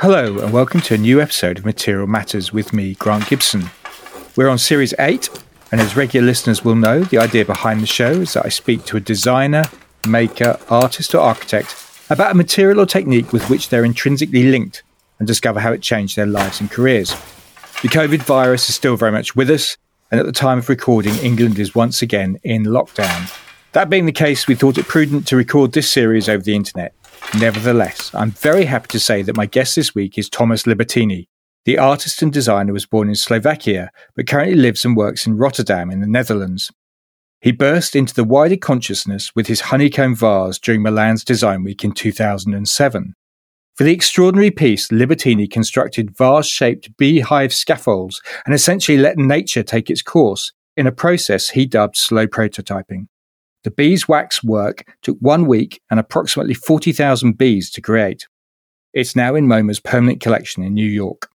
Hello, and welcome to a new episode of Material Matters with me, Grant Gibson. We're on Series 8, and as regular listeners will know, the idea behind the show is that I speak to a designer, maker, artist, or architect about a material or technique with which they're intrinsically linked and discover how it changed their lives and careers. The COVID virus is still very much with us, and at the time of recording, England is once again in lockdown. That being the case, we thought it prudent to record this series over the internet. Nevertheless, I'm very happy to say that my guest this week is Thomas Libertíny. The artist and designer was born in Slovakia, but currently lives and works in Rotterdam in the Netherlands. He burst into the wider consciousness with his honeycomb vase during Milan's Design Week in 2007. For the extraordinary piece, Libertíny constructed vase shaped beehive scaffolds and essentially let nature take its course in a process he dubbed slow prototyping. The beeswax work took one week and approximately 40,000 bees to create. It's now in MoMA's permanent collection in New York.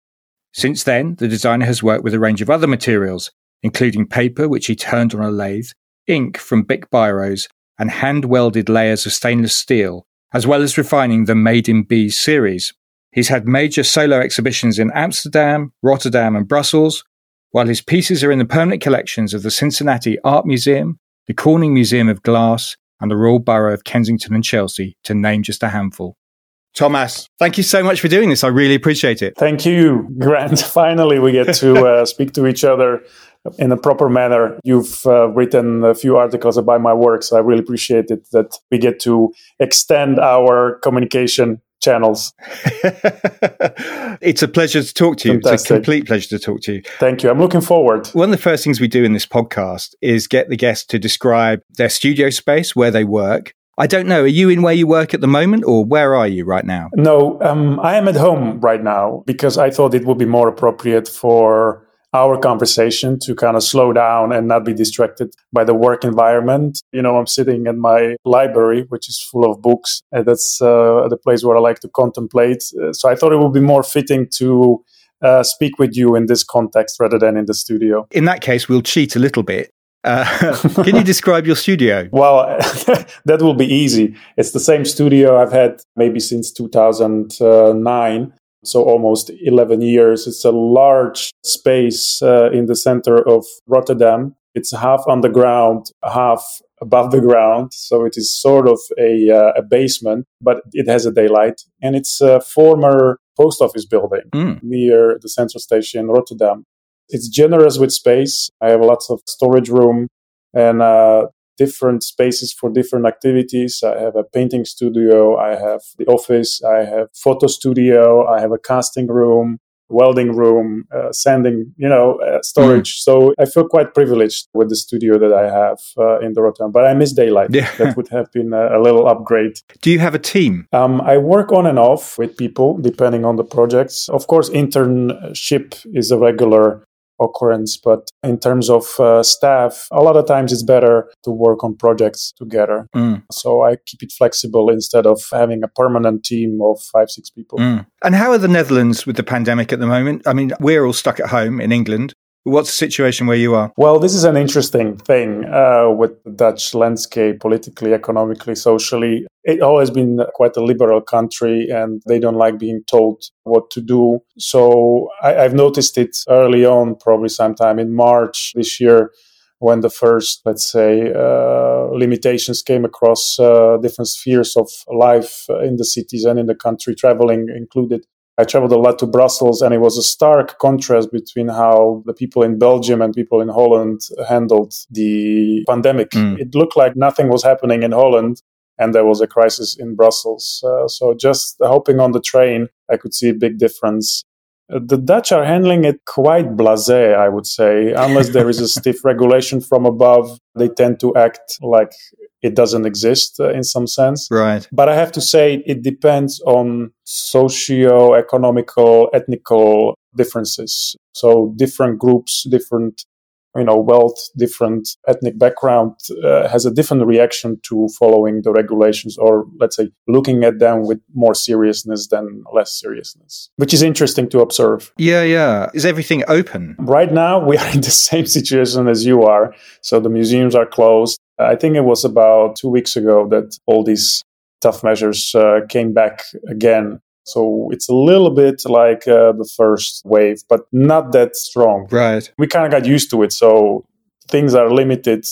Since then, the designer has worked with a range of other materials, including paper, which he turned on a lathe, ink from Bic Biros, and hand welded layers of stainless steel, as well as refining the Made in Bees series. He's had major solo exhibitions in Amsterdam, Rotterdam, and Brussels, while his pieces are in the permanent collections of the Cincinnati Art Museum, the Corning Museum of Glass, and the Royal Borough of Kensington and Chelsea, to name just a handful. Thomas, thank you so much for doing this. I really appreciate it. Thank you, Grant. Finally, we get to uh, speak to each other in a proper manner. You've uh, written a few articles about my work, so I really appreciate it that we get to extend our communication channels. it's a pleasure to talk to you. Fantastic. It's a complete pleasure to talk to you. Thank you. I'm looking forward. One of the first things we do in this podcast is get the guests to describe their studio space, where they work. I don't know. Are you in where you work at the moment, or where are you right now? No, um, I am at home right now because I thought it would be more appropriate for our conversation to kind of slow down and not be distracted by the work environment. You know, I'm sitting in my library, which is full of books, and that's uh, the place where I like to contemplate. Uh, so I thought it would be more fitting to uh, speak with you in this context rather than in the studio. In that case, we'll cheat a little bit. Uh, can you describe your studio? Well, that will be easy. It's the same studio I've had maybe since 2009 so almost 11 years. It's a large space uh, in the center of Rotterdam. It's half underground, half above the ground. So it is sort of a, uh, a basement, but it has a daylight. And it's a former post office building mm. near the central station Rotterdam. It's generous with space. I have lots of storage room and uh, different spaces for different activities. I have a painting studio, I have the office, I have photo studio, I have a casting room, welding room, uh, sanding, you know, uh, storage. Mm. So I feel quite privileged with the studio that I have uh, in the Rotterdam. But I miss daylight. Yeah. that would have been a, a, little upgrade. Do you have a team? Um, I work on and off with people depending on the projects. Of course, internship is a regular occurrence. But in terms of uh, staff, a lot of times it's better to work on projects together. Mm. So I keep it flexible instead of having a permanent team of five, six people. Mm. And how are the Netherlands with the pandemic at the moment? I mean, we're all stuck at home in England. What's the situation where you are? Well, this is an interesting thing uh, with the Dutch landscape, politically, economically, socially. It always been quite a liberal country, and they don't like being told what to do. So I, I've noticed it early on, probably sometime in March this year when the first, let's say, uh, limitations came across uh, different spheres of life in the cities and in the country, traveling included. I traveled a lot to Brussels, and it was a stark contrast between how the people in Belgium and people in Holland handled the pandemic. Mm. It looked like nothing was happening in Holland, and there was a crisis in Brussels. Uh, so just hopping on the train, I could see a big difference. The Dutch are handling it quite blasé, I would say. Unless there is a stiff regulation from above, they tend to act like it doesn't exist uh, in some sense. Right. But I have to say it depends on socio-economical, ethnical differences. So different groups, different you know wealth different ethnic background uh, has a different reaction to following the regulations or let's say looking at them with more seriousness than less seriousness which is interesting to observe. Yeah yeah. Is everything open? Right now we are in the same situation as you are. So the museums are closed. I think it was about two weeks ago that all these tough measures uh, came back again. So it's a little bit like uh, the first wave, but not that strong. Right. We kind of got used to it. So things are limited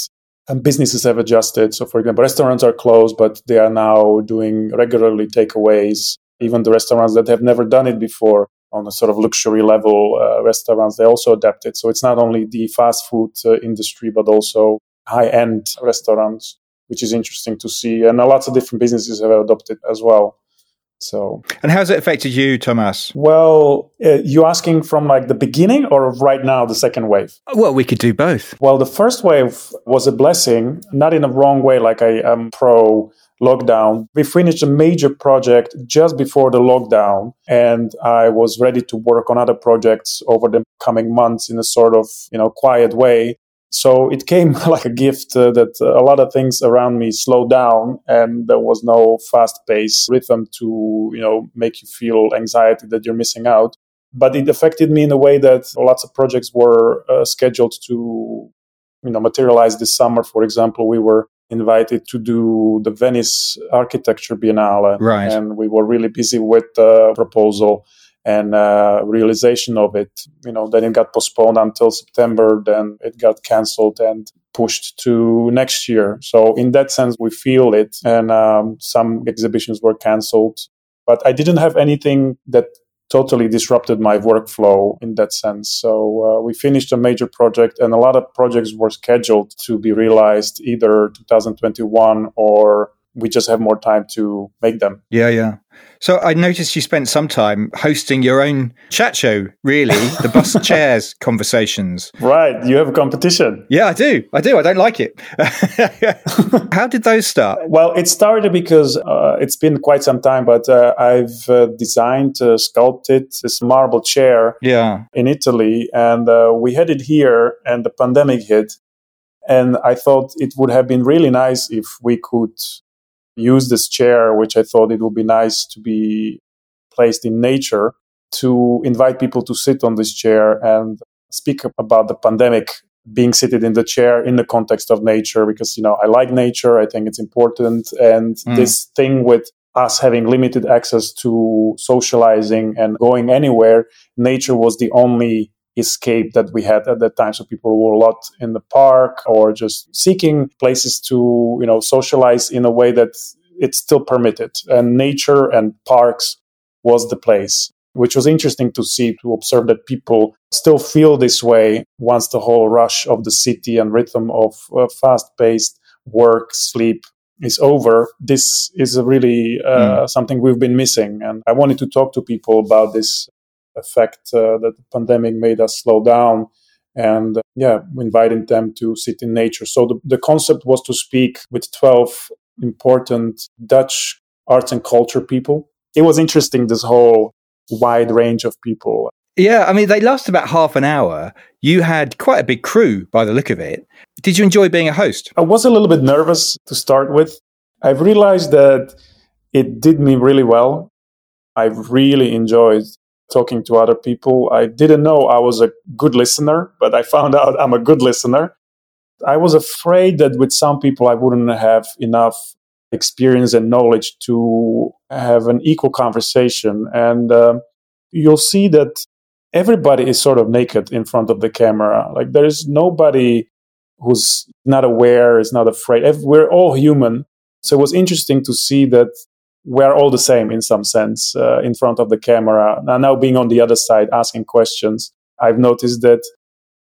and businesses have adjusted. So, for example, restaurants are closed, but they are now doing regularly takeaways. Even the restaurants that have never done it before on a sort of luxury level uh, restaurants, they also adapted. So it's not only the fast food uh, industry, but also high end restaurants, which is interesting to see. And lots of different businesses have adopted as well. So, and how's it affected you, Thomas? Well, uh, you asking from like the beginning or right now, the second wave? Well, we could do both. Well, the first wave was a blessing, not in a wrong way, like I am pro lockdown. We finished a major project just before the lockdown, and I was ready to work on other projects over the coming months in a sort of, you know, quiet way. So it came like a gift uh, that a lot of things around me slowed down and there was no fast paced rhythm to, you know, make you feel anxiety that you're missing out. But it affected me in a way that lots of projects were uh, scheduled to, you know, materialize this summer. For example, we were invited to do the Venice Architecture Biennale. Right. And we were really busy with the proposal and uh, realization of it. You know, then it got postponed until September, then it got canceled and pushed to next year. So in that sense, we feel it, and um, some exhibitions were canceled. But I didn't have anything that totally disrupted my workflow in that sense. So uh, we finished a major project, and a lot of projects were scheduled to be realized either 2021 or we just have more time to make them. Yeah, yeah. So I noticed you spent some time hosting your own chat show, really, the bus chairs conversations. Right. You have a competition. Yeah, I do. I do. I don't like it. How did those start? Well, it started because uh, it's been quite some time, but uh, I've uh, designed, uh, sculpted this marble chair yeah. in Italy, and uh, we had it here, and the pandemic hit. And I thought it would have been really nice if we could use this chair, which I thought it would be nice to be placed in nature, to invite people to sit on this chair and speak about the pandemic being seated in the chair in the context of nature because you know I like nature I think it's important and mm. this thing with us having limited access to socializing and going anywhere nature was the only escape that we had at that time. So people were a lot in the park or just seeking places to you know socialize in a way that it's still permitted. And nature and parks was the place which was interesting to see to observe that people still feel this way once the whole rush of the city and rhythm of uh, fast paced work sleep is over. This is really uh, mm. something we've been missing. And i wanted to talk to people about this effect uh, that the pandemic made us slow down and uh, yeah inviting them to sit in nature. So the, the concept was to speak with 12 important dutch arts and culture people. It was interesting this whole wide range of people. Yeah i mean they last about half an hour. You had quite a big crew by the look of it. Did you enjoy being a host? I was a little bit nervous to start with. I've realized that it did me really well. I've really enjoyed talking to other people. I didn't know I was a good listener, but I found out I'm a good listener. I was afraid that with some people I wouldn't have enough experience and knowledge to have an equal conversation. And um, you'll see that everybody is sort of naked in front of the camera. Like there is nobody who's not aware, is not afraid. We're all human. So it was interesting to see that we're all the same in some sense uh, in front of the camera. Now, now being on the other side asking questions, I've noticed that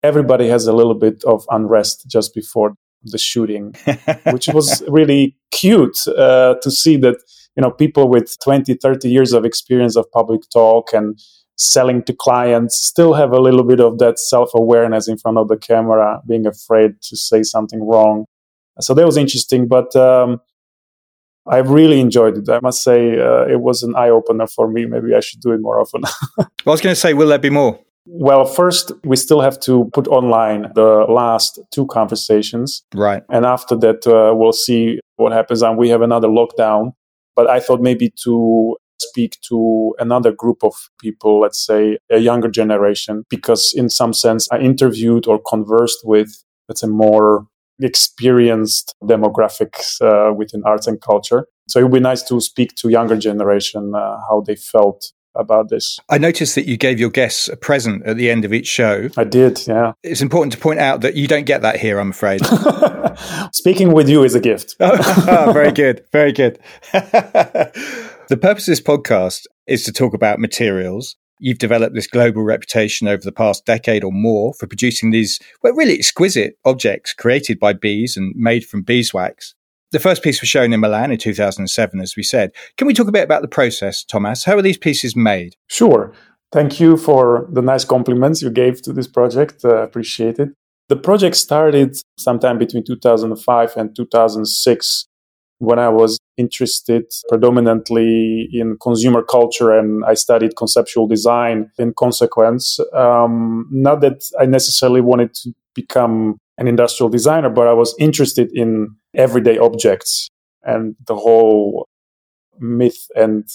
everybody has a little bit of unrest just before the shooting, which was really cute uh, to see that you know people with 20 30 years of experience of public talk and selling to clients still have a little bit of that self-awareness in front of the camera being afraid to say something wrong so that was interesting but um, I really enjoyed it. I must say, uh, it was an eye opener for me. Maybe I should do it more often. I was going to say, will there be more? Well, first, we still have to put online the last two conversations. Right. And after that, uh, we'll see what happens. And we have another lockdown. But I thought maybe to speak to another group of people, let's say a younger generation, because in some sense, I interviewed or conversed with, let's say, more experienced demographics uh, within arts and culture. So it would be nice to speak to younger generation uh, how they felt about this. I noticed that you gave your guests a present at the end of each show. I did, yeah. It's important to point out that you don't get that here, I'm afraid. Speaking with you is a gift. oh, very good, very good. the purpose of this podcast is to talk about materials. You've developed this global reputation over the past decade or more for producing these, well, really exquisite objects created by bees and made from beeswax. The first piece was shown in Milan in 2007, as we said. Can we talk a bit about the process, Thomas? How are these pieces made? Sure. Thank you for the nice compliments you gave to this project. I uh, appreciate it. The project started sometime between 2005 and 2006 when I was interested predominantly in consumer culture and I studied conceptual design in consequence. Um, not that I necessarily wanted to become an industrial designer, but I was interested in everyday objects and the whole myth and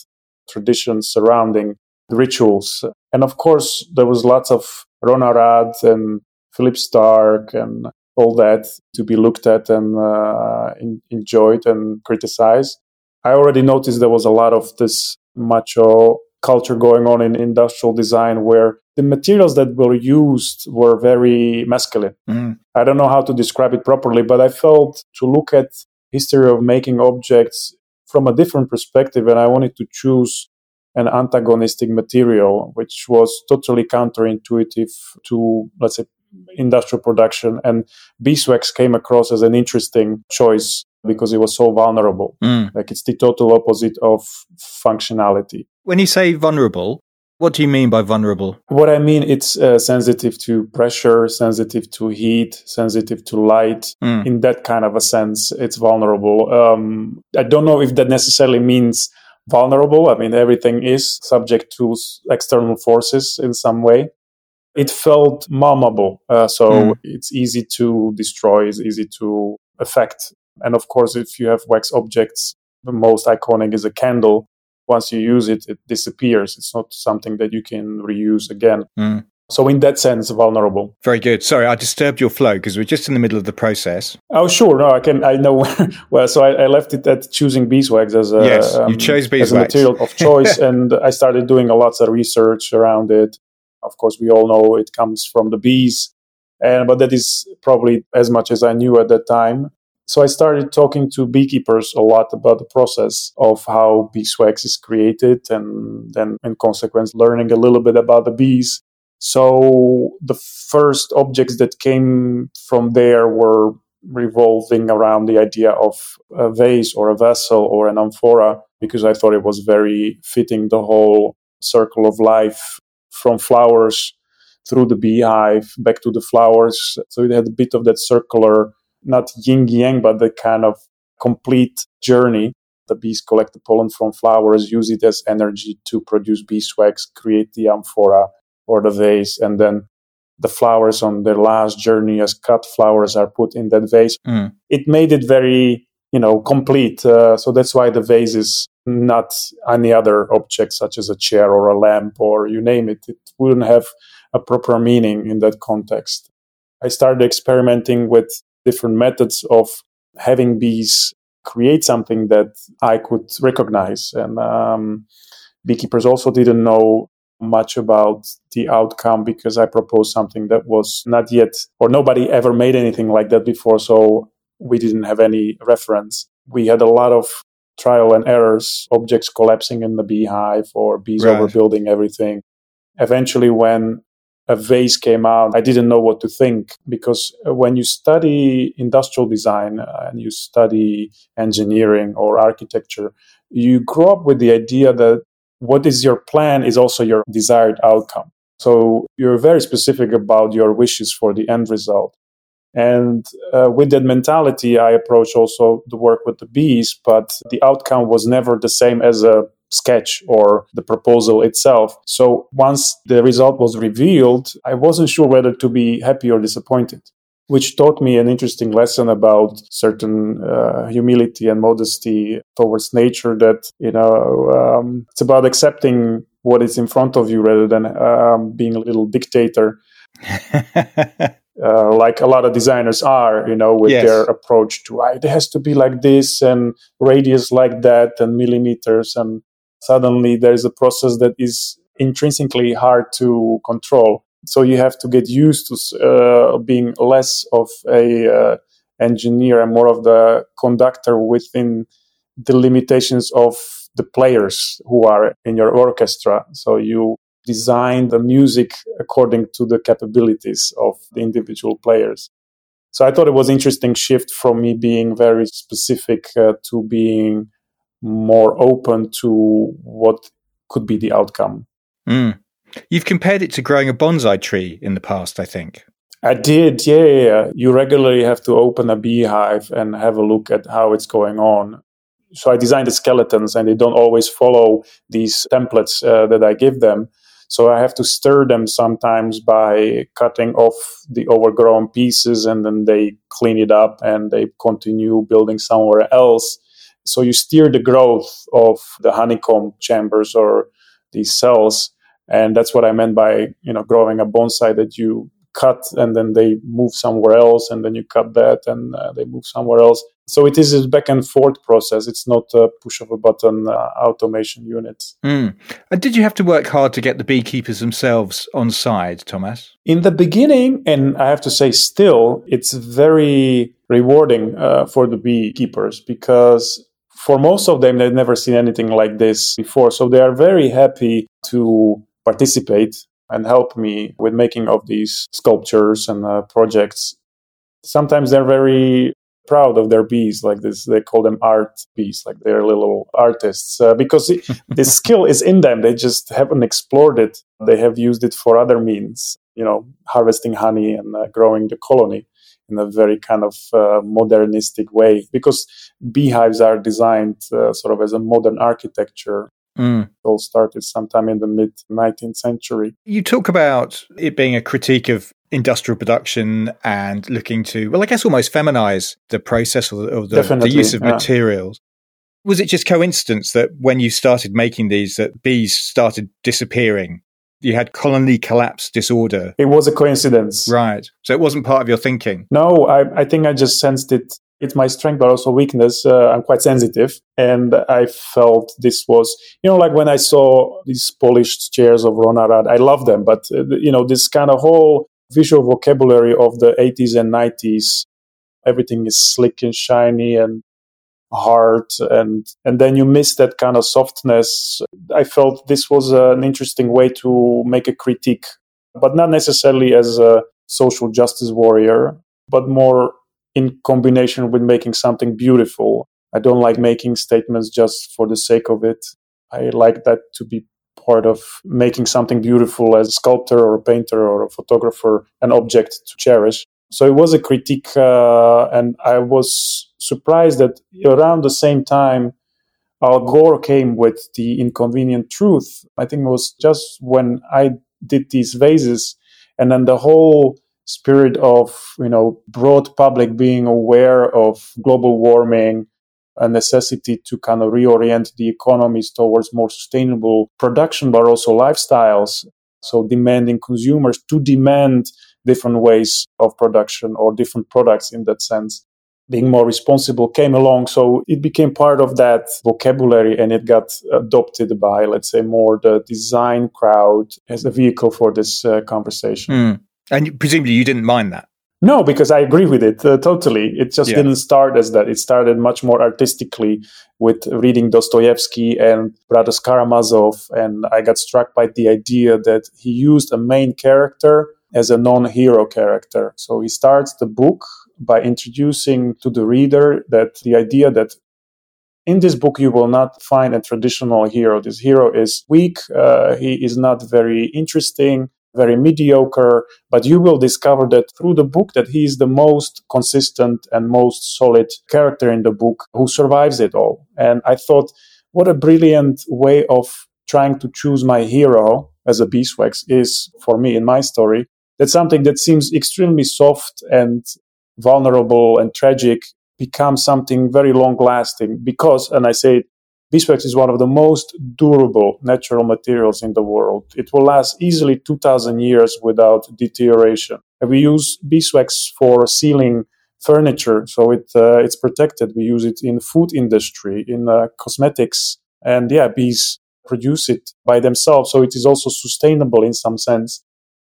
tradition surrounding rituals. And of course, there was lots of Ron Arad and Philippe Starck and all that to be looked at and uh, in, enjoyed and criticized. I already noticed there was a lot of this macho culture going on in industrial design where the materials that were used were very masculine. Mm. I don't know how to describe it properly, but I felt to look at history of making objects from a different perspective and I wanted to choose an antagonistic material which was totally counterintuitive to let's say industrial production and beeswax came across as an interesting choice because it was so vulnerable mm. like it's the total opposite of functionality when you say vulnerable what do you mean by vulnerable? What I mean, it's uh, sensitive to pressure, sensitive to heat, sensitive to light. Mm. In that kind of a sense, it's vulnerable. Um, I don't know if that necessarily means vulnerable. I mean, everything is subject to external forces in some way. It felt malleable, uh, so mm. it's easy to destroy, it's easy to affect. And of course, if you have wax objects, the most iconic is a candle once you use it, it disappears. It's not something that you can reuse again. Mm. So in that sense, vulnerable. Very good. Sorry, I disturbed your flow because we're just in the middle of the process. Oh, sure. No, I can. I know. well, so I, I, left it at choosing beeswax as a yes, um, you chose beeswax as a material of choice, and I started doing a lots of research around it. Of course, we all know it comes from the bees, and but that is probably as much as I knew at that time. So I started talking to beekeepers a lot about the process of how beeswax is created and then in consequence learning a little bit about the bees. So the first objects that came from there were revolving around the idea of a vase or a vessel or an amphora because I thought it was very fitting the whole circle of life from flowers through the beehive back to the flowers. So it had a bit of that circular not yin yang, but the kind of complete journey. The bees collect the pollen from flowers, use it as energy to produce beeswax, create the amphora or the vase, and then the flowers on their last journey as cut flowers are put in that vase. Mm. It made it very, you know, complete. Uh, so that's why the vase is not any other object such as a chair or a lamp or you name it. It wouldn't have a proper meaning in that context. I started experimenting with different methods of having bees create something that I could recognize. And um, beekeepers also didn't know much about the outcome because I proposed something that was not yet, or nobody ever made anything like that before. So we didn't have any reference. We had a lot of trial and errors, objects collapsing in the beehive or bees right. overbuilding everything. Eventually, when a vase came out, I didn't know what to think because uh, when you study industrial design and you study engineering or architecture, you grow up with the idea that what is your plan is also your desired outcome. So you're very specific about your wishes for the end result. And uh, with that mentality, I approach also the work with the bees, but the outcome was never the same as a sketch or the proposal itself. So once the result was revealed, I wasn't sure whether to be happy or disappointed. Which taught me an interesting lesson about certain uh, humility and modesty towards nature. That you know, um, it's about accepting what is in front of you rather than um, being a little dictator uh, like a lot of designers are, you know, with yes. their approach to it has to be like this and radius like that and millimeters. And suddenly there's a process that is intrinsically hard to control. So you have to get used to uh, being less of a uh, engineer and more of the conductor within the limitations of the players who are in your orchestra. So you design the music according to the capabilities of the individual players. So I thought it was interesting shift from me being very specific uh, to being more open to what could be the outcome. Mm. You've compared it to growing a bonsai tree in the past, I think. I did, yeah, yeah. You regularly have to open a beehive and have a look at how it's going on. So I designed the skeletons, and they don't always follow these templates uh, that I give them. So I have to stir them sometimes by cutting off the overgrown pieces and then they clean it up and they continue building somewhere else. So you steer the growth of the honeycomb chambers or these cells. And that's what I meant by, you know, growing a bonsai that you cut and then they move somewhere else and then you cut that and uh, they move somewhere else so it is a back and forth process it's not a push of a button uh, automation unit mm. and did you have to work hard to get the beekeepers themselves on side thomas in the beginning and i have to say still it's very rewarding uh, for the beekeepers because for most of them they've never seen anything like this before so they are very happy to participate and help me with making of these sculptures and uh, projects. Sometimes they're very proud of their bees like this they call them art bees like they're little artists uh, because it, this skill is in them they just haven't explored it they have used it for other means you know harvesting honey and uh, growing the colony in a very kind of uh, modernistic way because beehives are designed uh, sort of as a modern architecture Mm. It all started sometime in the mid 19th century. You talk about it being a critique of industrial production and looking to, well, I guess almost feminize the process or, or the, the, use of yeah. materials. Was it just coincidence that when you started making these, that bees started disappearing? You had colony collapse disorder. It was a coincidence. Right. So it wasn't part of your thinking. No, I, I think I just sensed it it's my strength, but also weakness. Uh, I'm quite sensitive. And I felt this was, you know, like when I saw these polished chairs of Ron Arad, I love them, but, uh, you know, this kind of whole visual vocabulary of the 80s and 90s, everything is slick and shiny and hard and and then you miss that kind of softness i felt this was an interesting way to make a critique but not necessarily as a social justice warrior but more in combination with making something beautiful. I don't like making statements just for the sake of it. I like that to be part of making something beautiful as a sculptor or a painter or a photographer, an object to cherish. So it was a critique, uh, and I was surprised that around the same time, Al Gore came with the inconvenient truth. I think it was just when I did these vases, and then the whole spirit of you know broad public being aware of global warming a necessity to kind of reorient the economies towards more sustainable production but also lifestyles so demanding consumers to demand different ways of production or different products in that sense being more responsible came along so it became part of that vocabulary and it got adopted by let's say more the design crowd as a vehicle for this uh, conversation mm. And presumably you didn't mind that. No, because I agree with it uh, totally. It just yeah. didn't start as that. It started much more artistically with reading Dostoevsky and Brothers Karamazov. And I got struck by the idea that he used a main character as a non hero character. So he starts the book by introducing to the reader that the idea that in this book you will not find a traditional hero. This hero is weak, uh, he is not very interesting very mediocre, but you will discover that through the book that he is the most consistent and most solid character in the book who survives it all. And I thought, what a brilliant way of trying to choose my hero as a beeswax is for me in my story. That's something that seems extremely soft and vulnerable and tragic becomes something very long lasting because, and I say Beeswax is one of the most durable natural materials in the world. It will last easily 2000 years without deterioration. we use beeswax for sealing furniture, so it uh, it's protected. We use it in food industry, in uh, cosmetics, and yeah, bees produce it by themselves, so it is also sustainable in some sense.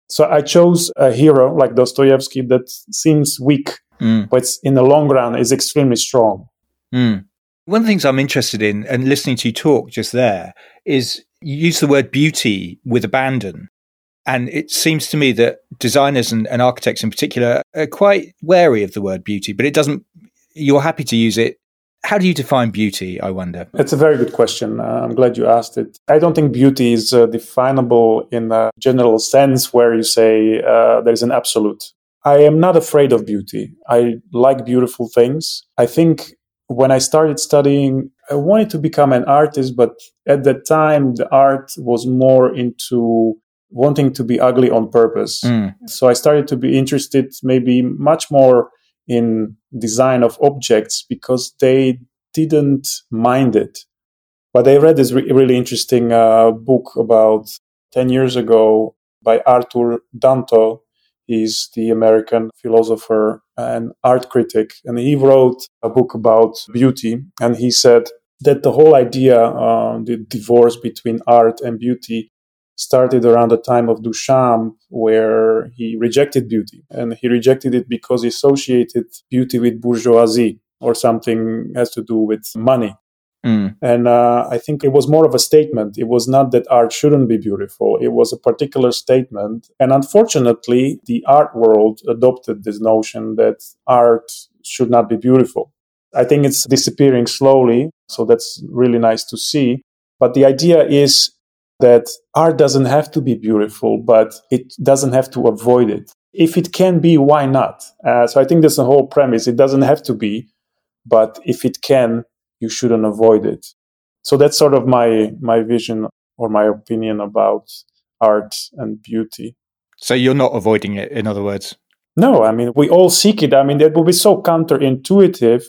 So I chose a hero like Dostoevsky that seems weak, mm. but in the long run is extremely strong. Mm. One of the things I'm interested in, and listening to you talk just there, is you use the word beauty with abandon. And it seems to me that designers and, and architects in particular are quite wary of the word beauty, but it doesn't, you're happy to use it how do you define beauty, I wonder? It's a very good question. Uh, I'm glad you asked it. I don't think beauty is uh, definable in a general sense where you say uh, there's an absolute. I am not afraid of beauty. I like beautiful things. I think when I started studying, I wanted to become an artist, but at that time, the art was more into wanting to be ugly on purpose. Mm. So I started to be interested maybe much more in design of objects because they didn't mind it. But I read this re- really interesting uh, book about 10 years ago by Arthur Danto. He's the American philosopher and art critic. And he wrote a book about beauty. And he said that the whole idea, uh, the divorce between art and beauty, started around the time of Duchamp, where he rejected beauty. And he rejected it because he associated beauty with bourgeoisie or something has to do with money. Mm. And uh, I think it was more of a statement. It was not that art shouldn't be beautiful. It was a particular statement. And unfortunately, the art world adopted this notion that art should not be beautiful. I think it's disappearing slowly. So that's really nice to see. But the idea is that art doesn't have to be beautiful, but it doesn't have to avoid it. If it can be, why not? Uh, so I think that's the whole premise. It doesn't have to be, but if it can, you shouldn't avoid it. So that's sort of my my vision or my opinion about art and beauty. So you're not avoiding it, in other words. No, I mean we all seek it. I mean that would be so counterintuitive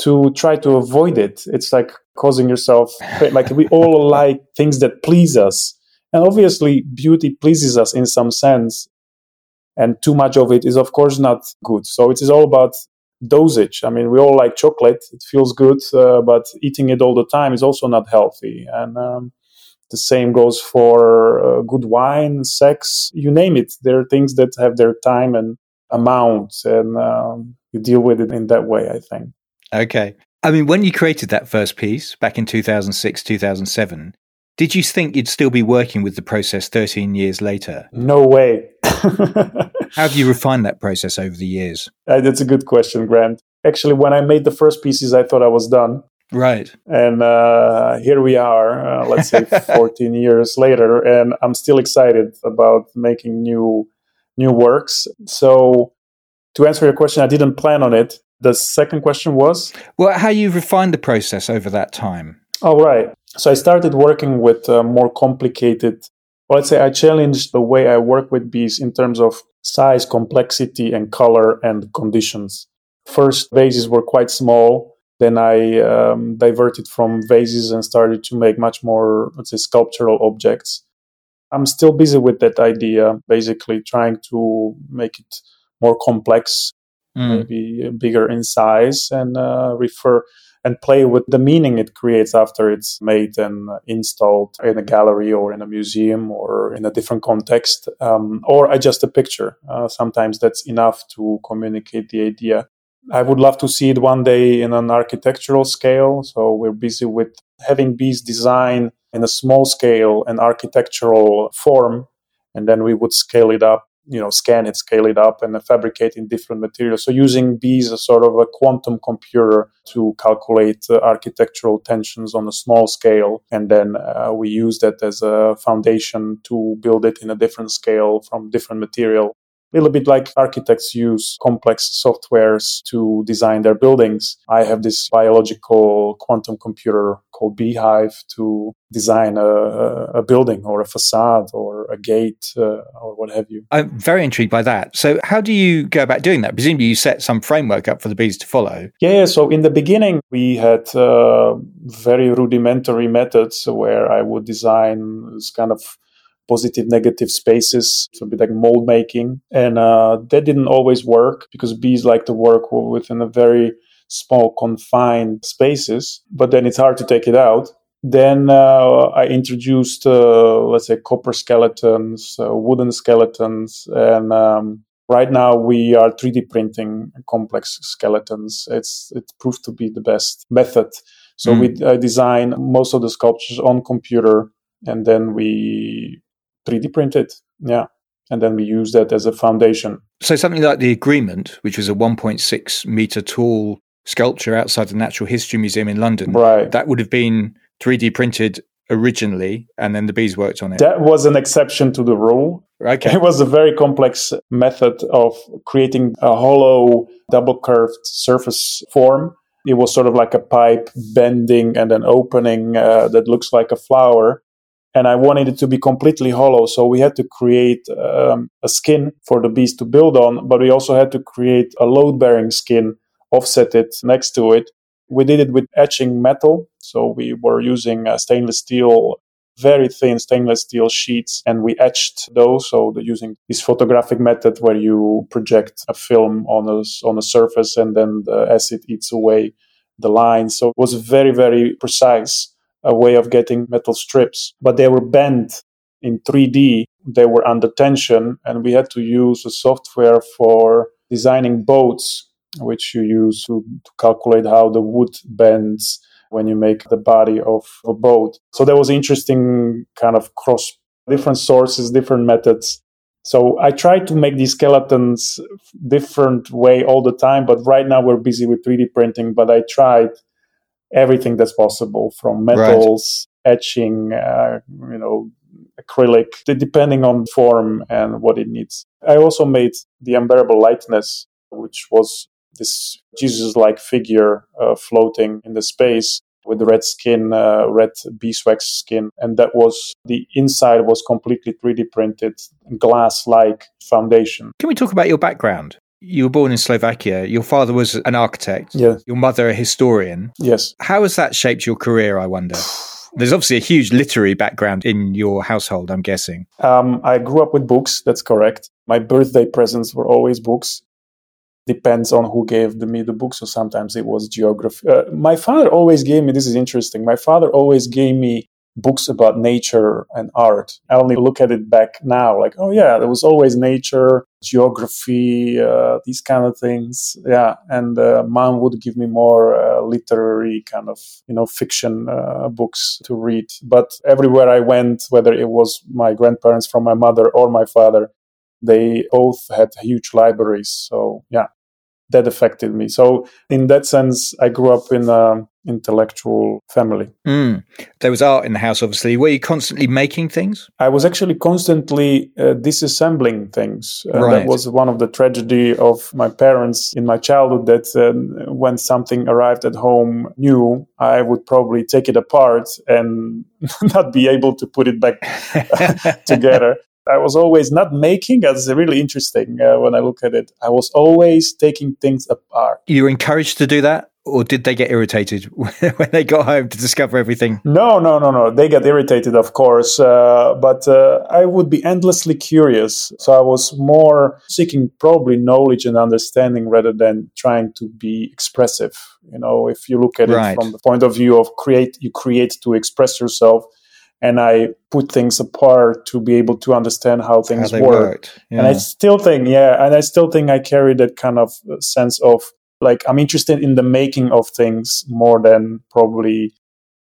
to try to avoid it. It's like causing yourself like we all like things that please us. And obviously beauty pleases us in some sense. And too much of it is of course not good. So it is all about dosage. I mean, we all like chocolate. It feels good, uh, but eating it all the time is also not healthy. And um, the same goes for uh, good wine, sex, you name it. There are things that have their time and amount, and um, you deal with it in that way, I think. Okay. I mean, when you created that first piece back in 2006, 2007, did you think you'd still be working with the process 13 years later? No way. How have you refined that process over the years? Uh, that's a good question, Grant. Actually, when I made the first pieces, I thought I was done. Right. And uh, here we are, uh, let's say 14 years later, and I'm still excited about making new new works. So to answer your question, I didn't plan on it. The second question was? Well, how you refined the process over that time. Oh, right. So I started working with uh, more complicated, well, let's say I challenged the way I work with bees in terms of size, complexity, and color and conditions. First, vases were quite small. Then I um, diverted from vases and started to make much more, let's say, sculptural objects. I'm still busy with that idea, basically trying to make it more complex mm. maybe bigger in size, and uh, refer and play with the meaning it creates after it's made and installed in a gallery or in a museum or in a different context, um, or adjust a picture. Uh, sometimes that's enough to communicate the idea. I would love to see it one day in an architectural scale. So we're busy with having bees design in a small scale and architectural form, and then we would scale it up you know scan it scale it up and fabricate in different materials. So using bees as sort of a quantum computer to calculate uh, architectural tensions on a small scale and then uh, we use that as a foundation to build it in a different scale from different material a little bit like architects use complex softwares to design their buildings. I have this biological quantum computer called Beehive to design a, a building or a facade or a gate uh, or what have you. I'm very intrigued by that. So, how do you go about doing that? Presumably, you set some framework up for the bees to follow. Yeah, so in the beginning, we had uh, very rudimentary methods where I would design this kind of positive negative spaces so a bit like mold making. And uh, that didn't always work because bees like to work within a very small confined spaces but then it's hard to take it out. Then uh, i introduced uh, let's say copper skeletons uh, wooden skeletons and um, right now we are 3d printing complex skeletons. It's it proved to be the best method. So mm. we uh, design most of the sculptures on computer and then we 3D printed. Yeah. And then we use that as a foundation. So something like the agreement, which was a 1.6 meter tall sculpture outside the Natural History Museum in London, right? That would have been 3D printed originally, and then the bees worked on it. That was an exception to the rule. Okay. It was a very complex method of creating a hollow, double curved surface form. It was sort of like a pipe bending and then opening uh, that looks like a flower and I wanted it to be completely hollow. So we had to create um, a skin for the bees to build on, but we also had to create a load bearing skin, offset it next to it. We did it with etching metal. So we were using uh, stainless steel, very thin stainless steel sheets, and we etched those. So using this photographic method where you project a film on a, on a surface and then the acid eats away the lines. So it was very, very precise a way of getting metal strips, but they were bent in 3D. They were under tension, and we had to use a software for designing boats, which you use to, to calculate how the wood bends when you make the body of a boat. So that was interesting kind of cross different sources, different methods. So I try to make these skeletons different way all the time, but right now we're busy with 3D printing, but I tried everything that's possible from metals, right. etching, uh, you know, acrylic, depending on form and what it needs. I also made the unbearable lightness, which was this Jesus-like figure uh, floating in the space with red skin, uh, red beeswax skin, and that was the inside was completely 3D printed, glass-like foundation. Can we talk about your background? You were born in Slovakia. Your father was an architect. Yeah. Your mother a historian. Yes. How has that shaped your career, I wonder? There's obviously a huge literary background in your household, I'm guessing. Um, I grew up with books, that's correct. My birthday presents were always books. Depends on who gave me the books, so sometimes it was geography. Uh, my father always gave me, this is interesting, my father always gave me books about nature and art. I only look at it back now, like, oh yeah, there was always nature, geography, uh, these kind of things. Yeah, and uh, mom would give me more uh, literary kind of, you know, fiction uh, books to read. But everywhere I went, whether it was my grandparents from my mother or my father, they both had huge libraries. So yeah, that affected me. So in that sense, I grew up in an intellectual family. Mm. There was art in the house, obviously. Were you constantly making things? I was actually constantly uh, disassembling things. Uh, right. That was one of the tragedy of my parents in my childhood. That uh, when something arrived at home new, I would probably take it apart and not be able to put it back together. I was always not making. That's really interesting uh, when I look at it. I was always taking things apart. You were encouraged to do that? Or did they get irritated when they got home to discover everything? No, no, no, no. They get irritated, of course. Uh, but uh, I would be endlessly curious. So I was more seeking probably knowledge and understanding rather than trying to be expressive. You know, if you look at right. it from the point of view of create, you create to express yourself and I put things apart to be able to understand how things how work. Yeah. And I still think, yeah, and I still think I carry that kind of uh, sense of like I'm interested in the making of things more than probably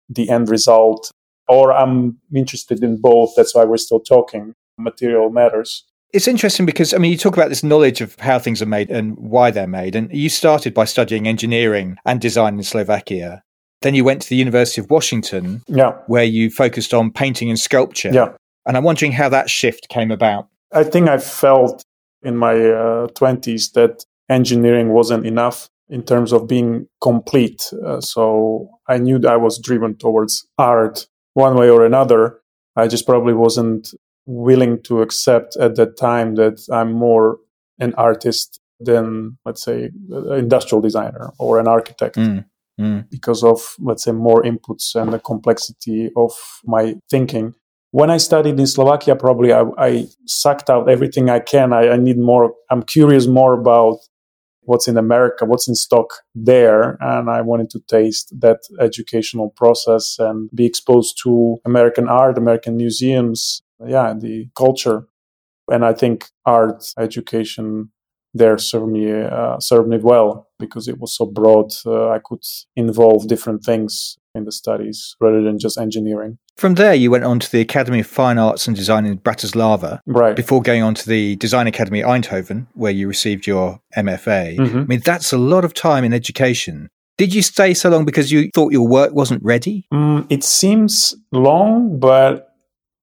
the end result. Or I'm interested in both. That's why we're still talking. Material matters. It's interesting because, I mean, you talk about this knowledge of how things are made and why they're made. And you started by studying engineering and design in Slovakia. Then you went to the University of Washington, yeah. where you focused on painting and sculpture. Yeah. And I'm wondering how that shift came about. I think I felt in my uh, 20s that engineering wasn't enough in terms of being complete. Uh, so I knew that I was driven towards art one way or another. I just probably wasn't willing to accept at that time that I'm more an artist than, let's say, an industrial designer or an architect. Mm mm. because of, let's say, more inputs and the complexity of my thinking. when I studied in Slovakia, probably I, I sucked out everything I can. I, I, need more. I'm curious more about what's in America, what's in stock there, and I wanted to taste that educational process and be exposed to American art, American museums, yeah, the culture. And I think art education there served me uh, served me well because it was so broad. Uh, I could involve different things in the studies rather than just engineering. From there, you went on to the Academy of Fine Arts and Design in Bratislava, right? Before going on to the Design Academy Eindhoven, where you received your MFA. Mm-hmm. I mean, that's a lot of time in education. Did you stay so long because you thought your work wasn't ready? Mm, it seems long, but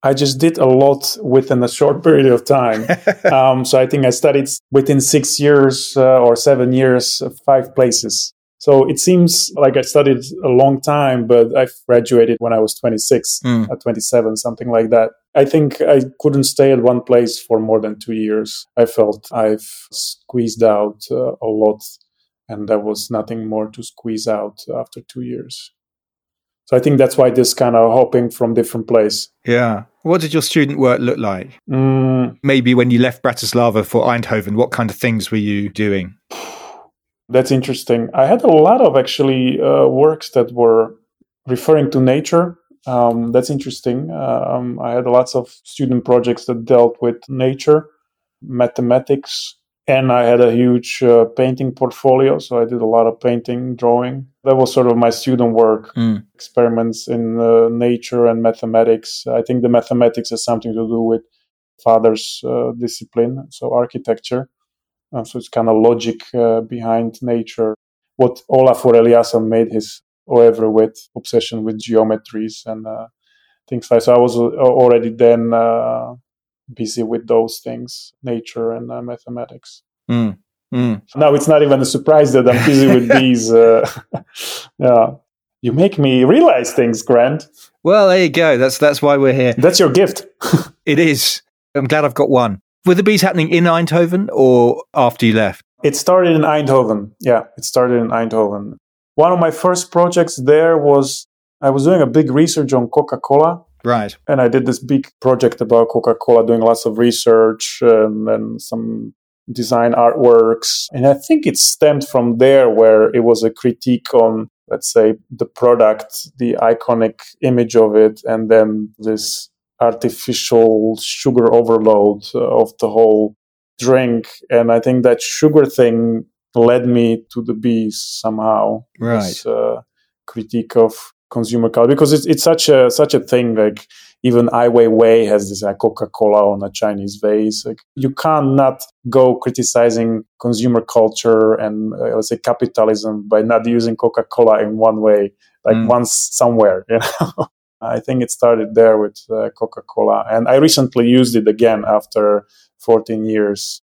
I just did a lot within a short period of time. um, so I think I studied within six years uh, or seven years, uh, five places. So it seems like I studied a long time, but I graduated when I was 26, mm. at 27, something like that. I think I couldn't stay at one place for more than two years. I felt I've squeezed out uh, a lot, and there was nothing more to squeeze out after two years. So I think that's why this kind of hopping from different place. Yeah. What did your student work look like? Mm. Maybe when you left Bratislava for Eindhoven, what kind of things were you doing? That's interesting. I had a lot of actually uh, works that were referring to nature. Um, that's interesting. Um, I had lots of student projects that dealt with nature, mathematics, and I had a huge uh, painting portfolio. So I did a lot of painting, drawing. That was sort of my student work, mm. experiments in uh, nature and mathematics. I think the mathematics has something to do with father's uh, discipline, so architecture. Uh, so it's kind of logic uh, behind nature. What Olafur Eliasson made his oeuvre with, obsession with geometries and uh, things like. So I was already then busy with those things, nature and uh, mathematics. Mm. Mm. Now it's not even a surprise that I'm busy with these. Uh, yeah, you make me realize things, Grant. Well, there you go. That's that's why we're here. That's your gift. it is. I'm glad I've got one. Were the bees happening in Eindhoven or after you left? It started in Eindhoven. Yeah, it started in Eindhoven. One of my first projects there was I was doing a big research on Coca Cola Right. And I did this big project about Coca Cola, doing lots of research and, and some design artworks. And I think it stemmed from there, where it was a critique on, let's say, the product, the iconic image of it, and then this artificial sugar overload of the whole drink. And I think that sugar thing led me to the bees somehow. Right. This, uh, critique of consumer culture because it's, it's such a such a thing like even Ai Weiwei has this like, Coca-Cola on a Chinese vase. Like you can't not go criticizing consumer culture and uh, let's say capitalism by not using Coca-Cola in one way, like mm. once somewhere. You know, I think it started there with uh, Coca-Cola, and I recently used it again after 14 years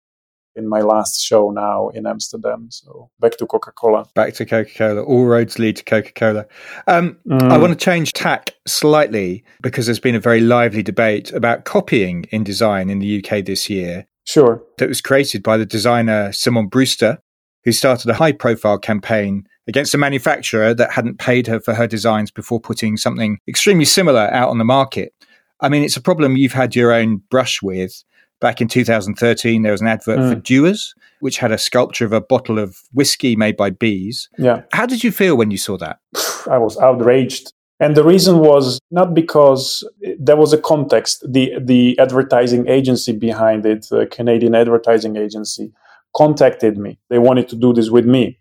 in my last show now in Amsterdam. So back to Coca Cola. Back to Coca Cola. All roads lead to Coca Cola. Um, mm. I want to change tack slightly because there's been a very lively debate about copying in design in the UK this year. Sure. That was created by the designer Simone Brewster, who started a high profile campaign against a manufacturer that hadn't paid her for her designs before putting something extremely similar out on the market. I mean, it's a problem you've had your own brush with. Back in 2013, there was an advert mm. for Dewar's, which had a sculpture of a bottle of whiskey made by bees. Yeah. How did you feel when you saw that? I was outraged. And the reason was not because there was a context. The the advertising agency behind it, the Canadian advertising agency, contacted me. They wanted to do this with me.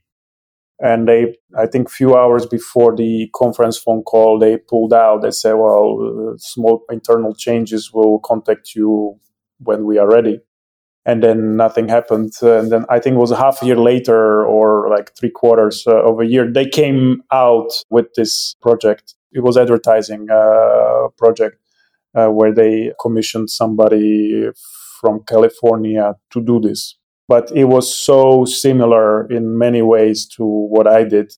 And they, I think, few hours before the conference phone call, they pulled out. They said, "Well, uh, small internal changes will contact you when we are ready. And then nothing happened. And then i think it was a half a year later or like three quarters uh, of a year they came out with this project. It was advertising uh, project uh, where they commissioned somebody from california to do this. But it was so similar in many ways to what i did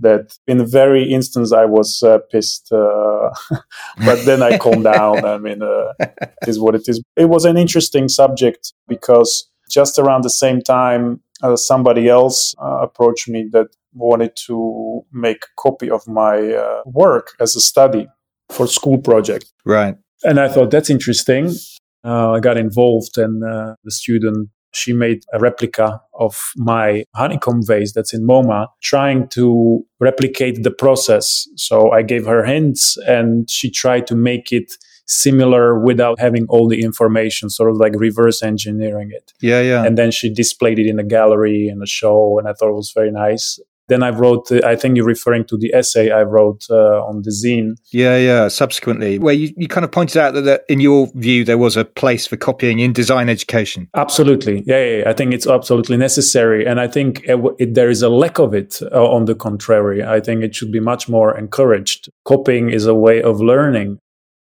that in the very instance I was uh, pissed, uh, but then I calmed down. I mean, uh, it is what it is. It was an interesting subject because just around the same time, uh, somebody else uh, approached me that wanted to make a copy of my uh, work as a study for school project. Right. And I thought that's interesting. Uh, I got involved, and uh, the student she made a replica of my honeycomb vase that's in MoMA, trying to replicate the process. So I gave her hints, and she tried to make it similar without having all the information, sort of like reverse engineering it. Yeah, yeah. And then she displayed it in a gallery in a show, and I thought it was very nice. Then I wrote, I think you're referring to the essay I wrote uh, on Dezeen. Yeah, yeah. Subsequently, where you, you kind of pointed out that, that, in your view, there was a place for copying in design education. Absolutely. Yeah, yeah, yeah. I think it's absolutely necessary. And I think it, it, there is a lack of it uh, on the contrary. I think it should be much more encouraged. Copying is a way of learning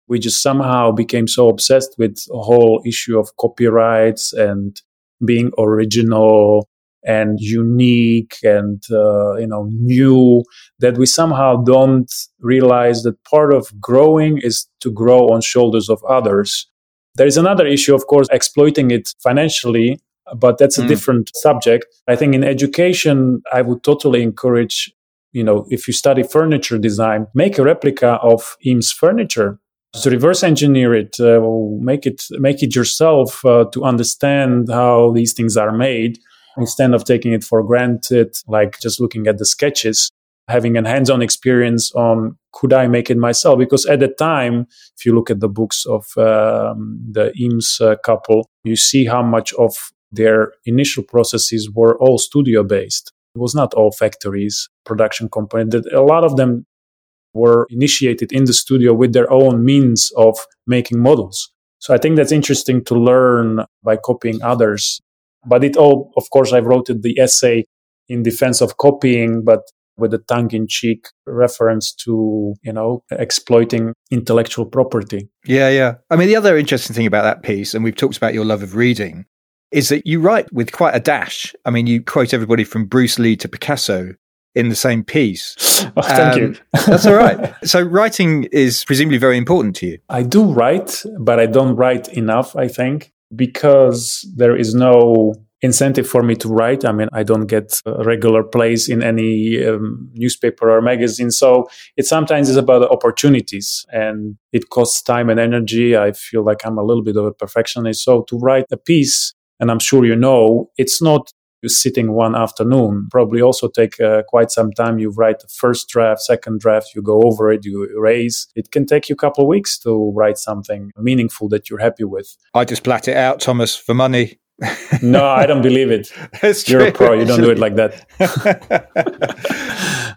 we just somehow became so obsessed with the whole issue of copyrights and being original and unique and uh, you know new that we somehow don't realize that part of growing is to grow on shoulders of others. There is another issue of course exploiting it financially but that's a mm. different subject. I think in education i would totally encourage you know if you study furniture design make a replica of eames furniture. To reverse engineer it, uh, make it make it yourself uh, to understand how these things are made instead of taking it for granted, like just looking at the sketches, having a hands-on experience on could I make it myself? Because at the time, if you look at the books of um, the Eames uh, couple, you see how much of their initial processes were all studio based. It was not all factories, production company. That a lot of them were initiated in the studio with their own means of making models. So I think that's interesting to learn by copying others. But it all, of course, I wrote the essay in defense of copying, but with a tongue-in-cheek reference to you know exploiting intellectual property yeah yeah i mean the other interesting thing about that piece and we've talked about your love of reading is that you write with quite a dash i mean you quote everybody from bruce lee to picasso in the same piece. Oh, thank um, you. that's all right. So writing is presumably very important to you. I do write, but I don't write enough, I think, because there is no incentive for me to write. I mean, I don't get a regular place in any um, newspaper or magazine. So it sometimes is about opportunities and it costs time and energy. I feel like I'm a little bit of a perfectionist. So to write a piece, and I'm sure you know, it's not sitting one afternoon. Probably also take uh, quite some time. You write the first draft, second draft, you go over it, you erase. It can take you a couple of weeks to write something meaningful that you're happy with. I just blat it out, Thomas, for money. no, I don't believe it. That's You're a pro. You don't do it like that.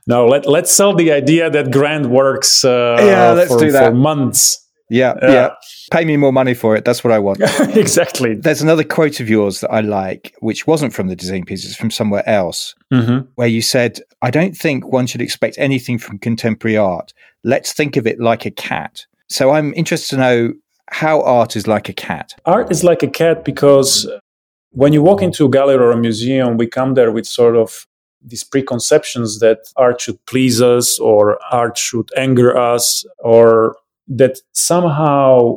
no, let let's sell the idea that Grant works uh, yeah, let's for, do that. for months yeah, yeah, yeah. Pay me more money for it. That's what I want. exactly. There's another quote of yours that I like, which wasn't from the design piece, it's from somewhere else, mm-hmm. where you said, I don't think one should expect anything from contemporary art. Let's think of it like a cat. So I'm interested to know how art is like a cat. Art is like a cat because when you walk into a gallery or a museum, we come there with sort of these preconceptions that art should please us or art should anger us or that somehow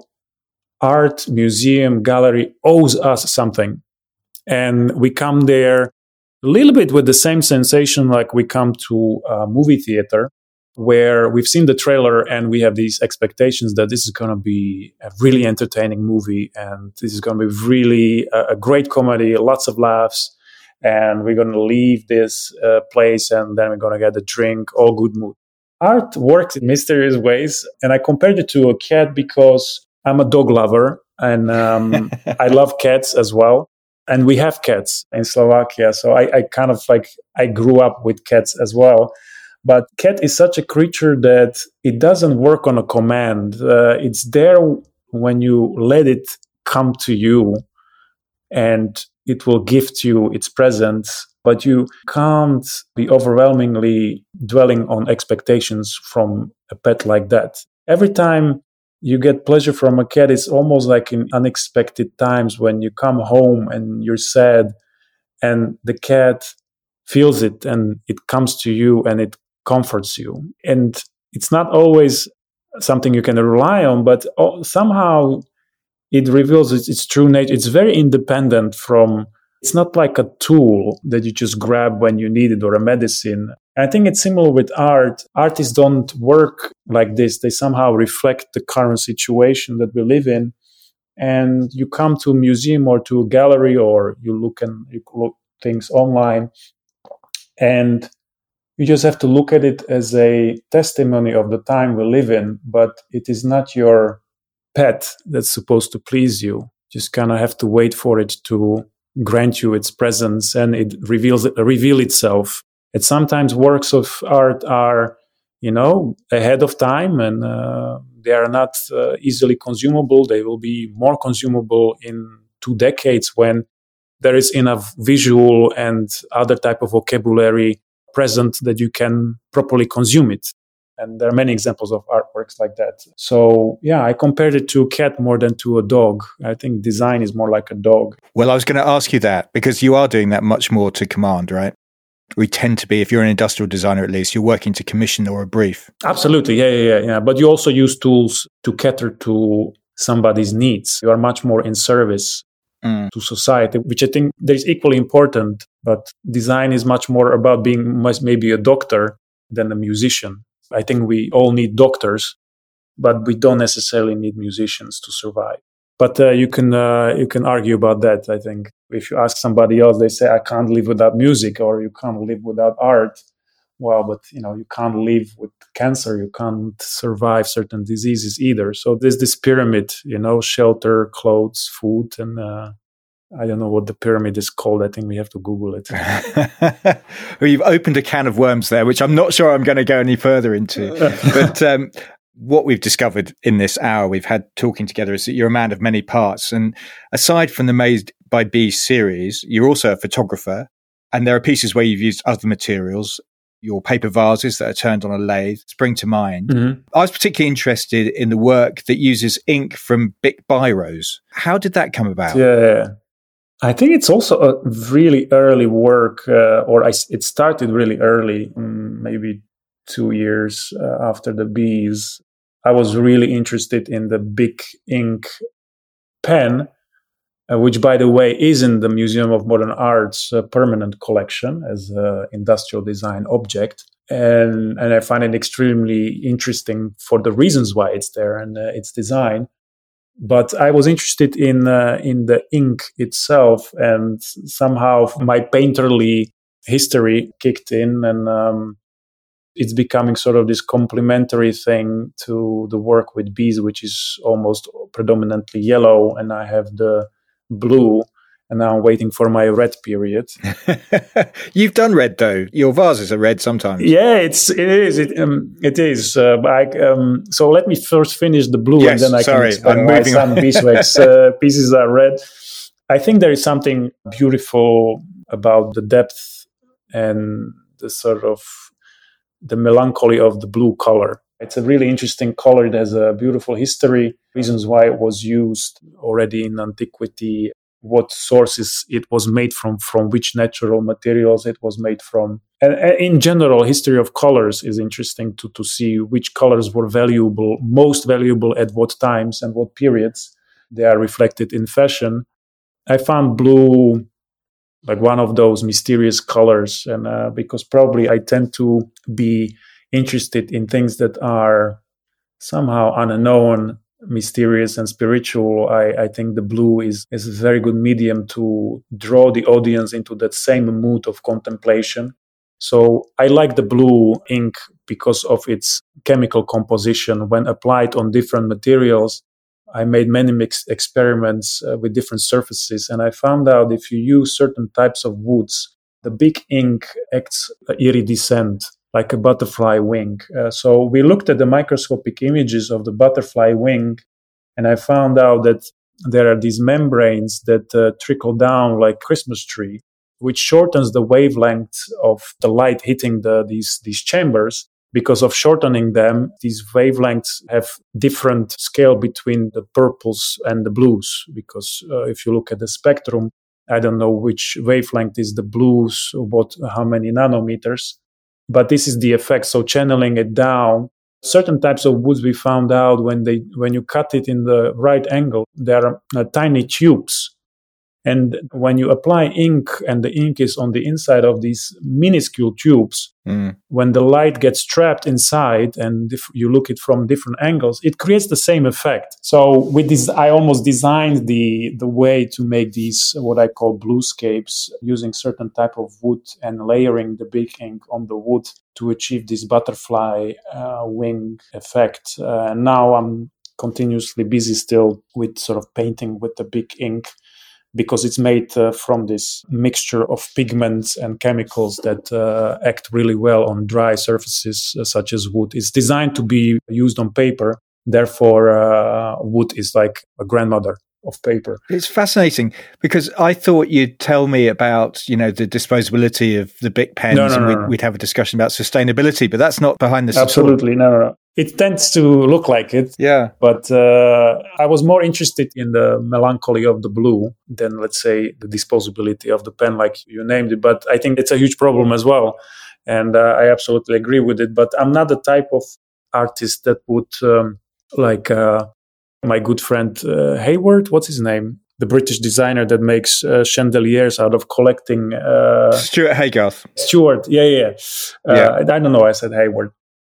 art, museum, gallery owes us something. And we come there a little bit with the same sensation like we come to a movie theater where we've seen the trailer and we have these expectations that this is going to be a really entertaining movie and this is going to be really a, a great comedy, lots of laughs. And we're going to leave this uh, place and then we're going to get a drink, all good mood art works in mysterious ways. And I compared it to a cat because I'm a dog lover and um, I love cats as well. And we have cats in Slovakia. So I, I kind of like, I grew up with cats as well. But cat is such a creature that it doesn't work on a command. Uh, it's there when you let it come to you and it will gift you its presence but you can't be overwhelmingly dwelling on expectations from a pet like that. Every time you get pleasure from a cat, it's almost like in unexpected times when you come home and you're sad and the cat feels it and it comes to you and it comforts you. And it's not always something you can rely on, but oh, somehow it reveals its, its true nature. It's very independent from it's not like a tool that you just grab when you need it or a medicine. I think it's similar with art. Artists don't work like this. They somehow reflect the current situation that we live in. And you come to a museum or to a gallery or you look and you look things online and you just have to look at it as a testimony of the time we live in, but it is not your pet that's supposed to please you. Just kind of have to wait for it to grant you its presence and it reveals reveal itself. And sometimes works of art are, you know, ahead of time and uh, they are not uh, easily consumable. They will be more consumable in two decades when there is enough visual and other type of vocabulary present that you can properly consume it and there are many examples of artworks like that. So yeah i compared it to a cat more than to a dog. I think design is more like a dog. Well i was going to ask you that because you are doing that much more to command right? We tend to be if you're an industrial designer at least you're working to commission or a brief. Absolutely. Yeah yeah yeah, yeah. but you also use tools to cater to somebody's needs. You are much more in service mm. to society which i think that is equally important but design is much more about being maybe a doctor than a musician I think we all need doctors, but we don't necessarily need musicians to survive. But uh, you can uh, you can argue about that. I think if you ask somebody else, they say I can't live without music or you can't live without art. Well, but you know you can't live with cancer. You can't survive certain diseases either. So there's this pyramid, you know, shelter, clothes, food, and uh, I don't know what the pyramid is called. I think we have to Google it. well, you've opened a can of worms there, which I'm not sure I'm going to go any further into. but um, what we've discovered in this hour we've had talking together is that you're a man of many parts. And aside from the Made by Bees series, you're also a photographer. And there are pieces where you've used other materials. Your paper vases that are turned on a lathe spring to mind. Mm-hmm. I was particularly interested in the work that uses ink from Bic Biros. How did that come about? Yeah, I think it's also a really early work, uh, or I, it started really early, mm, maybe two years uh, after the bees. I was really interested in the Bic ink pen, uh, which, by the way, is in the Museum of Modern Art's uh, permanent collection as an industrial design object. And, and I find it extremely interesting for the reasons why it's there and uh, its design but I was interested in uh, in the ink itself, and somehow my painterly history kicked in, and um, it's becoming sort of this complementary thing to the work with bees, which is almost predominantly yellow, and I have the blue and now I'm waiting for my red period. You've done red though. Your vases are red sometimes. Yeah, it's it is it um, it is. Uh, I, um, so let me first finish the blue, yes, and then I sorry, can explain why some beeswax uh, pieces are red. I think there is something beautiful about the depth and the sort of the melancholy of the blue color. It's a really interesting color. It has a beautiful history, reasons why it was used already in antiquity what sources it was made from, from which natural materials it was made from. And, in general, history of colors is interesting to, to see which colors were valuable, most valuable at what times and what periods they are reflected in fashion. I found blue like one of those mysterious colors, and uh, because probably I tend to be interested in things that are somehow unknown mysterious and spiritual, I, I think the blue is, is a very good medium to draw the audience into that same mood of contemplation. So I like the blue ink because of its chemical composition. When applied on different materials, I made many mixed experiments uh, with different surfaces, and I found out if you use certain types of woods, the Bic ink acts iridescent like a butterfly wing. Uh, so we looked at the microscopic images of the butterfly wing, and I found out that there are these membranes that uh, trickle down like Christmas tree, which shortens the wavelength of the light hitting the, these these chambers. Because of shortening them, these wavelengths have different scale between the purples and the blues. Because uh, if you look at the spectrum, I don't know which wavelength is the blues, what how many nanometers, but this is the effect. So channeling it down, certain types of woods we found out when they when you cut it in the right angle, there are uh, tiny tubes And when you apply ink and the ink is on the inside of these minuscule tubes, mm. when the light gets trapped inside and if you look it from different angles, it creates the same effect. So with this, I almost designed the, the way to make these, what I call bluescapes using certain type of wood and layering the Bic ink on the wood to achieve this butterfly uh, wing effect. Uh, now I'm continuously busy still with sort of painting with the Bic ink because it's made uh, from this mixture of pigments and chemicals that uh, act really well on dry surfaces uh, such as wood. It's designed to be used on paper. Therefore, uh, wood is like a grandmother of paper. It's fascinating because I thought you'd tell me about, you know, the disposability of the Bic pens no, no, and we'd, no, we'd, have a discussion about sustainability, but that's not behind the Absolutely. No, no, no. It tends to look like it. Yeah. But uh, I was more interested in the melancholy of the blue than, let's say, the disposability of the pen, like you named it. But I think it's a huge problem as well. And uh, I absolutely agree with it. But I'm not the type of artist that would, um, like, uh, my good friend uh, Hayward, what's his name? The British designer that makes uh, chandeliers out of collecting. Uh, Stuart Haygarth. Stuart, yeah, yeah. Uh, yeah. I don't know. I said Hayward.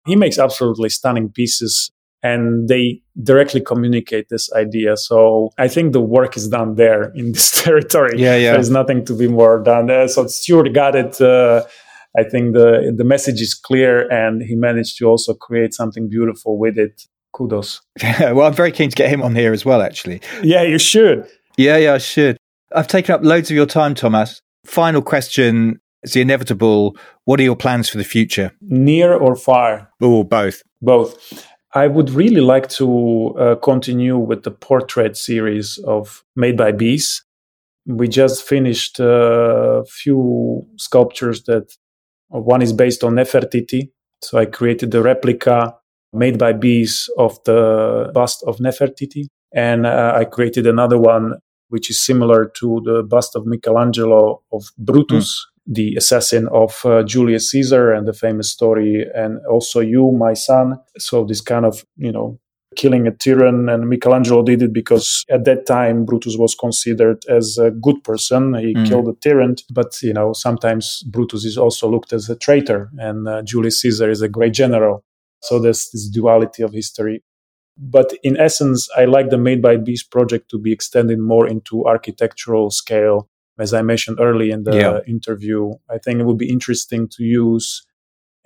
He makes absolutely stunning pieces, and they directly communicate this idea. So I think the work is done there in this territory. Yeah, yeah. There's nothing to be more done. Uh, so Stuart got it. Uh, I think the the message is clear, and he managed to also create something beautiful with it kudos. Yeah, well, I'm very keen to get him on here as well, actually. Yeah, you should. Yeah, yeah, I should. I've taken up loads of your time, Thomas. Final question is the inevitable. What are your plans for the future? Near or far? Or both? Both. I would really like to uh, continue with the portrait series of Made by Bees. We just finished a few sculptures that one is based on Nefertiti. So I created the replica made by bees of the bust of Nefertiti. And uh, I created another one which is similar to the bust of Michelangelo of Brutus, mm. The assassin of uh, Julius Caesar, and the famous story, and also you, my son. So this kind of, you know, killing a tyrant, and Michelangelo did it because at that time Brutus was considered as a good person. He mm. killed a tyrant, but you know sometimes Brutus is also looked as a traitor, and uh, Julius Caesar is a great general. So there's this duality of history. But in essence, I like the Made by Bees project to be extended more into architectural scale. As I mentioned early in the yeah. interview, I think it would be interesting to use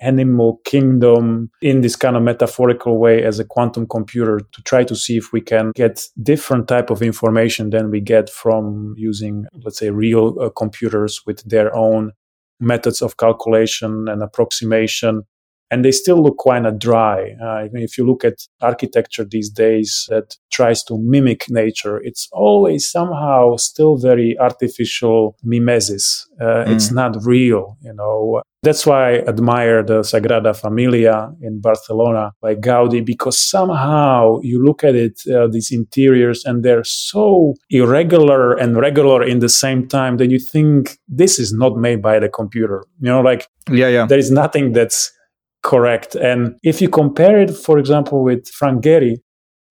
animal kingdom in this kind of metaphorical way as a quantum computer to try to see if we can get different type of information than we get from using let's say real uh, computers with their own methods of calculation and approximation and they still look kind of dry. Uh, if you look at architecture these days that tries to mimic nature, it's always somehow still very artificial mimesis. Uh, mm. It's not real, you know. That's why I admire the Sagrada Familia in Barcelona by Gaudi because somehow you look at it, uh, these interiors, and they're so irregular and regular in the same time that you think this is not made by the computer. You know, like yeah, yeah. there is nothing that's correct. And if you compare it, for example, with Frank Gehry,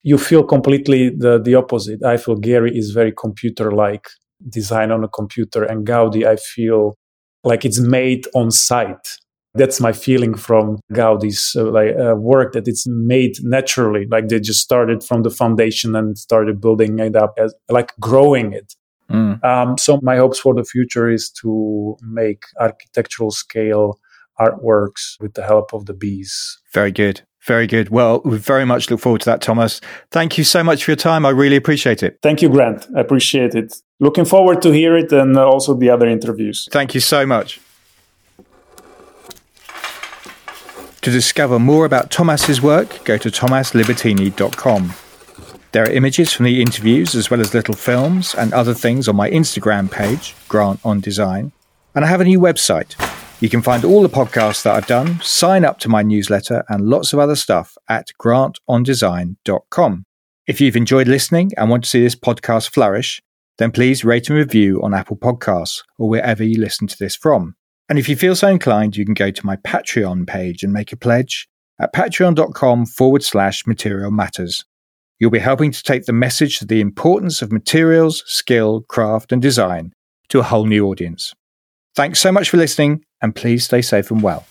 you feel completely the, the opposite. I feel Gehry is very computer like design on a computer, and Gaudi, I feel like it's made on site. That's my feeling from Gaudi's uh, like uh, work that it's made naturally, like they just started from the foundation and started building it up as like growing it. Mm. Um, so my hopes for the future is to make architectural scale artworks with the help of the bees. Very good. Very good. Well, we very much look forward to that, Thomas. Thank you so much for your time. I really appreciate it. Thank you, Grant. I appreciate it. Looking forward to hear it and uh, also the other interviews. Thank you so much. To discover more about Thomas's work, go to thomaslibertini.com. There are images from the interviews as well as little films and other things on my Instagram page, Grant on Design. And I have a new website, you can find all the podcasts that I've done, sign up to my newsletter, and lots of other stuff at grantondesign.com. If you've enjoyed listening and want to see this podcast flourish, then please rate and review on Apple Podcasts or wherever you listen to this from. And if you feel so inclined, you can go to my Patreon page and make a pledge at patreon.com forward slash material matters. You'll be helping to take the message of the importance of materials, skill, craft, and design to a whole new audience. Thanks so much for listening, and please stay safe and well.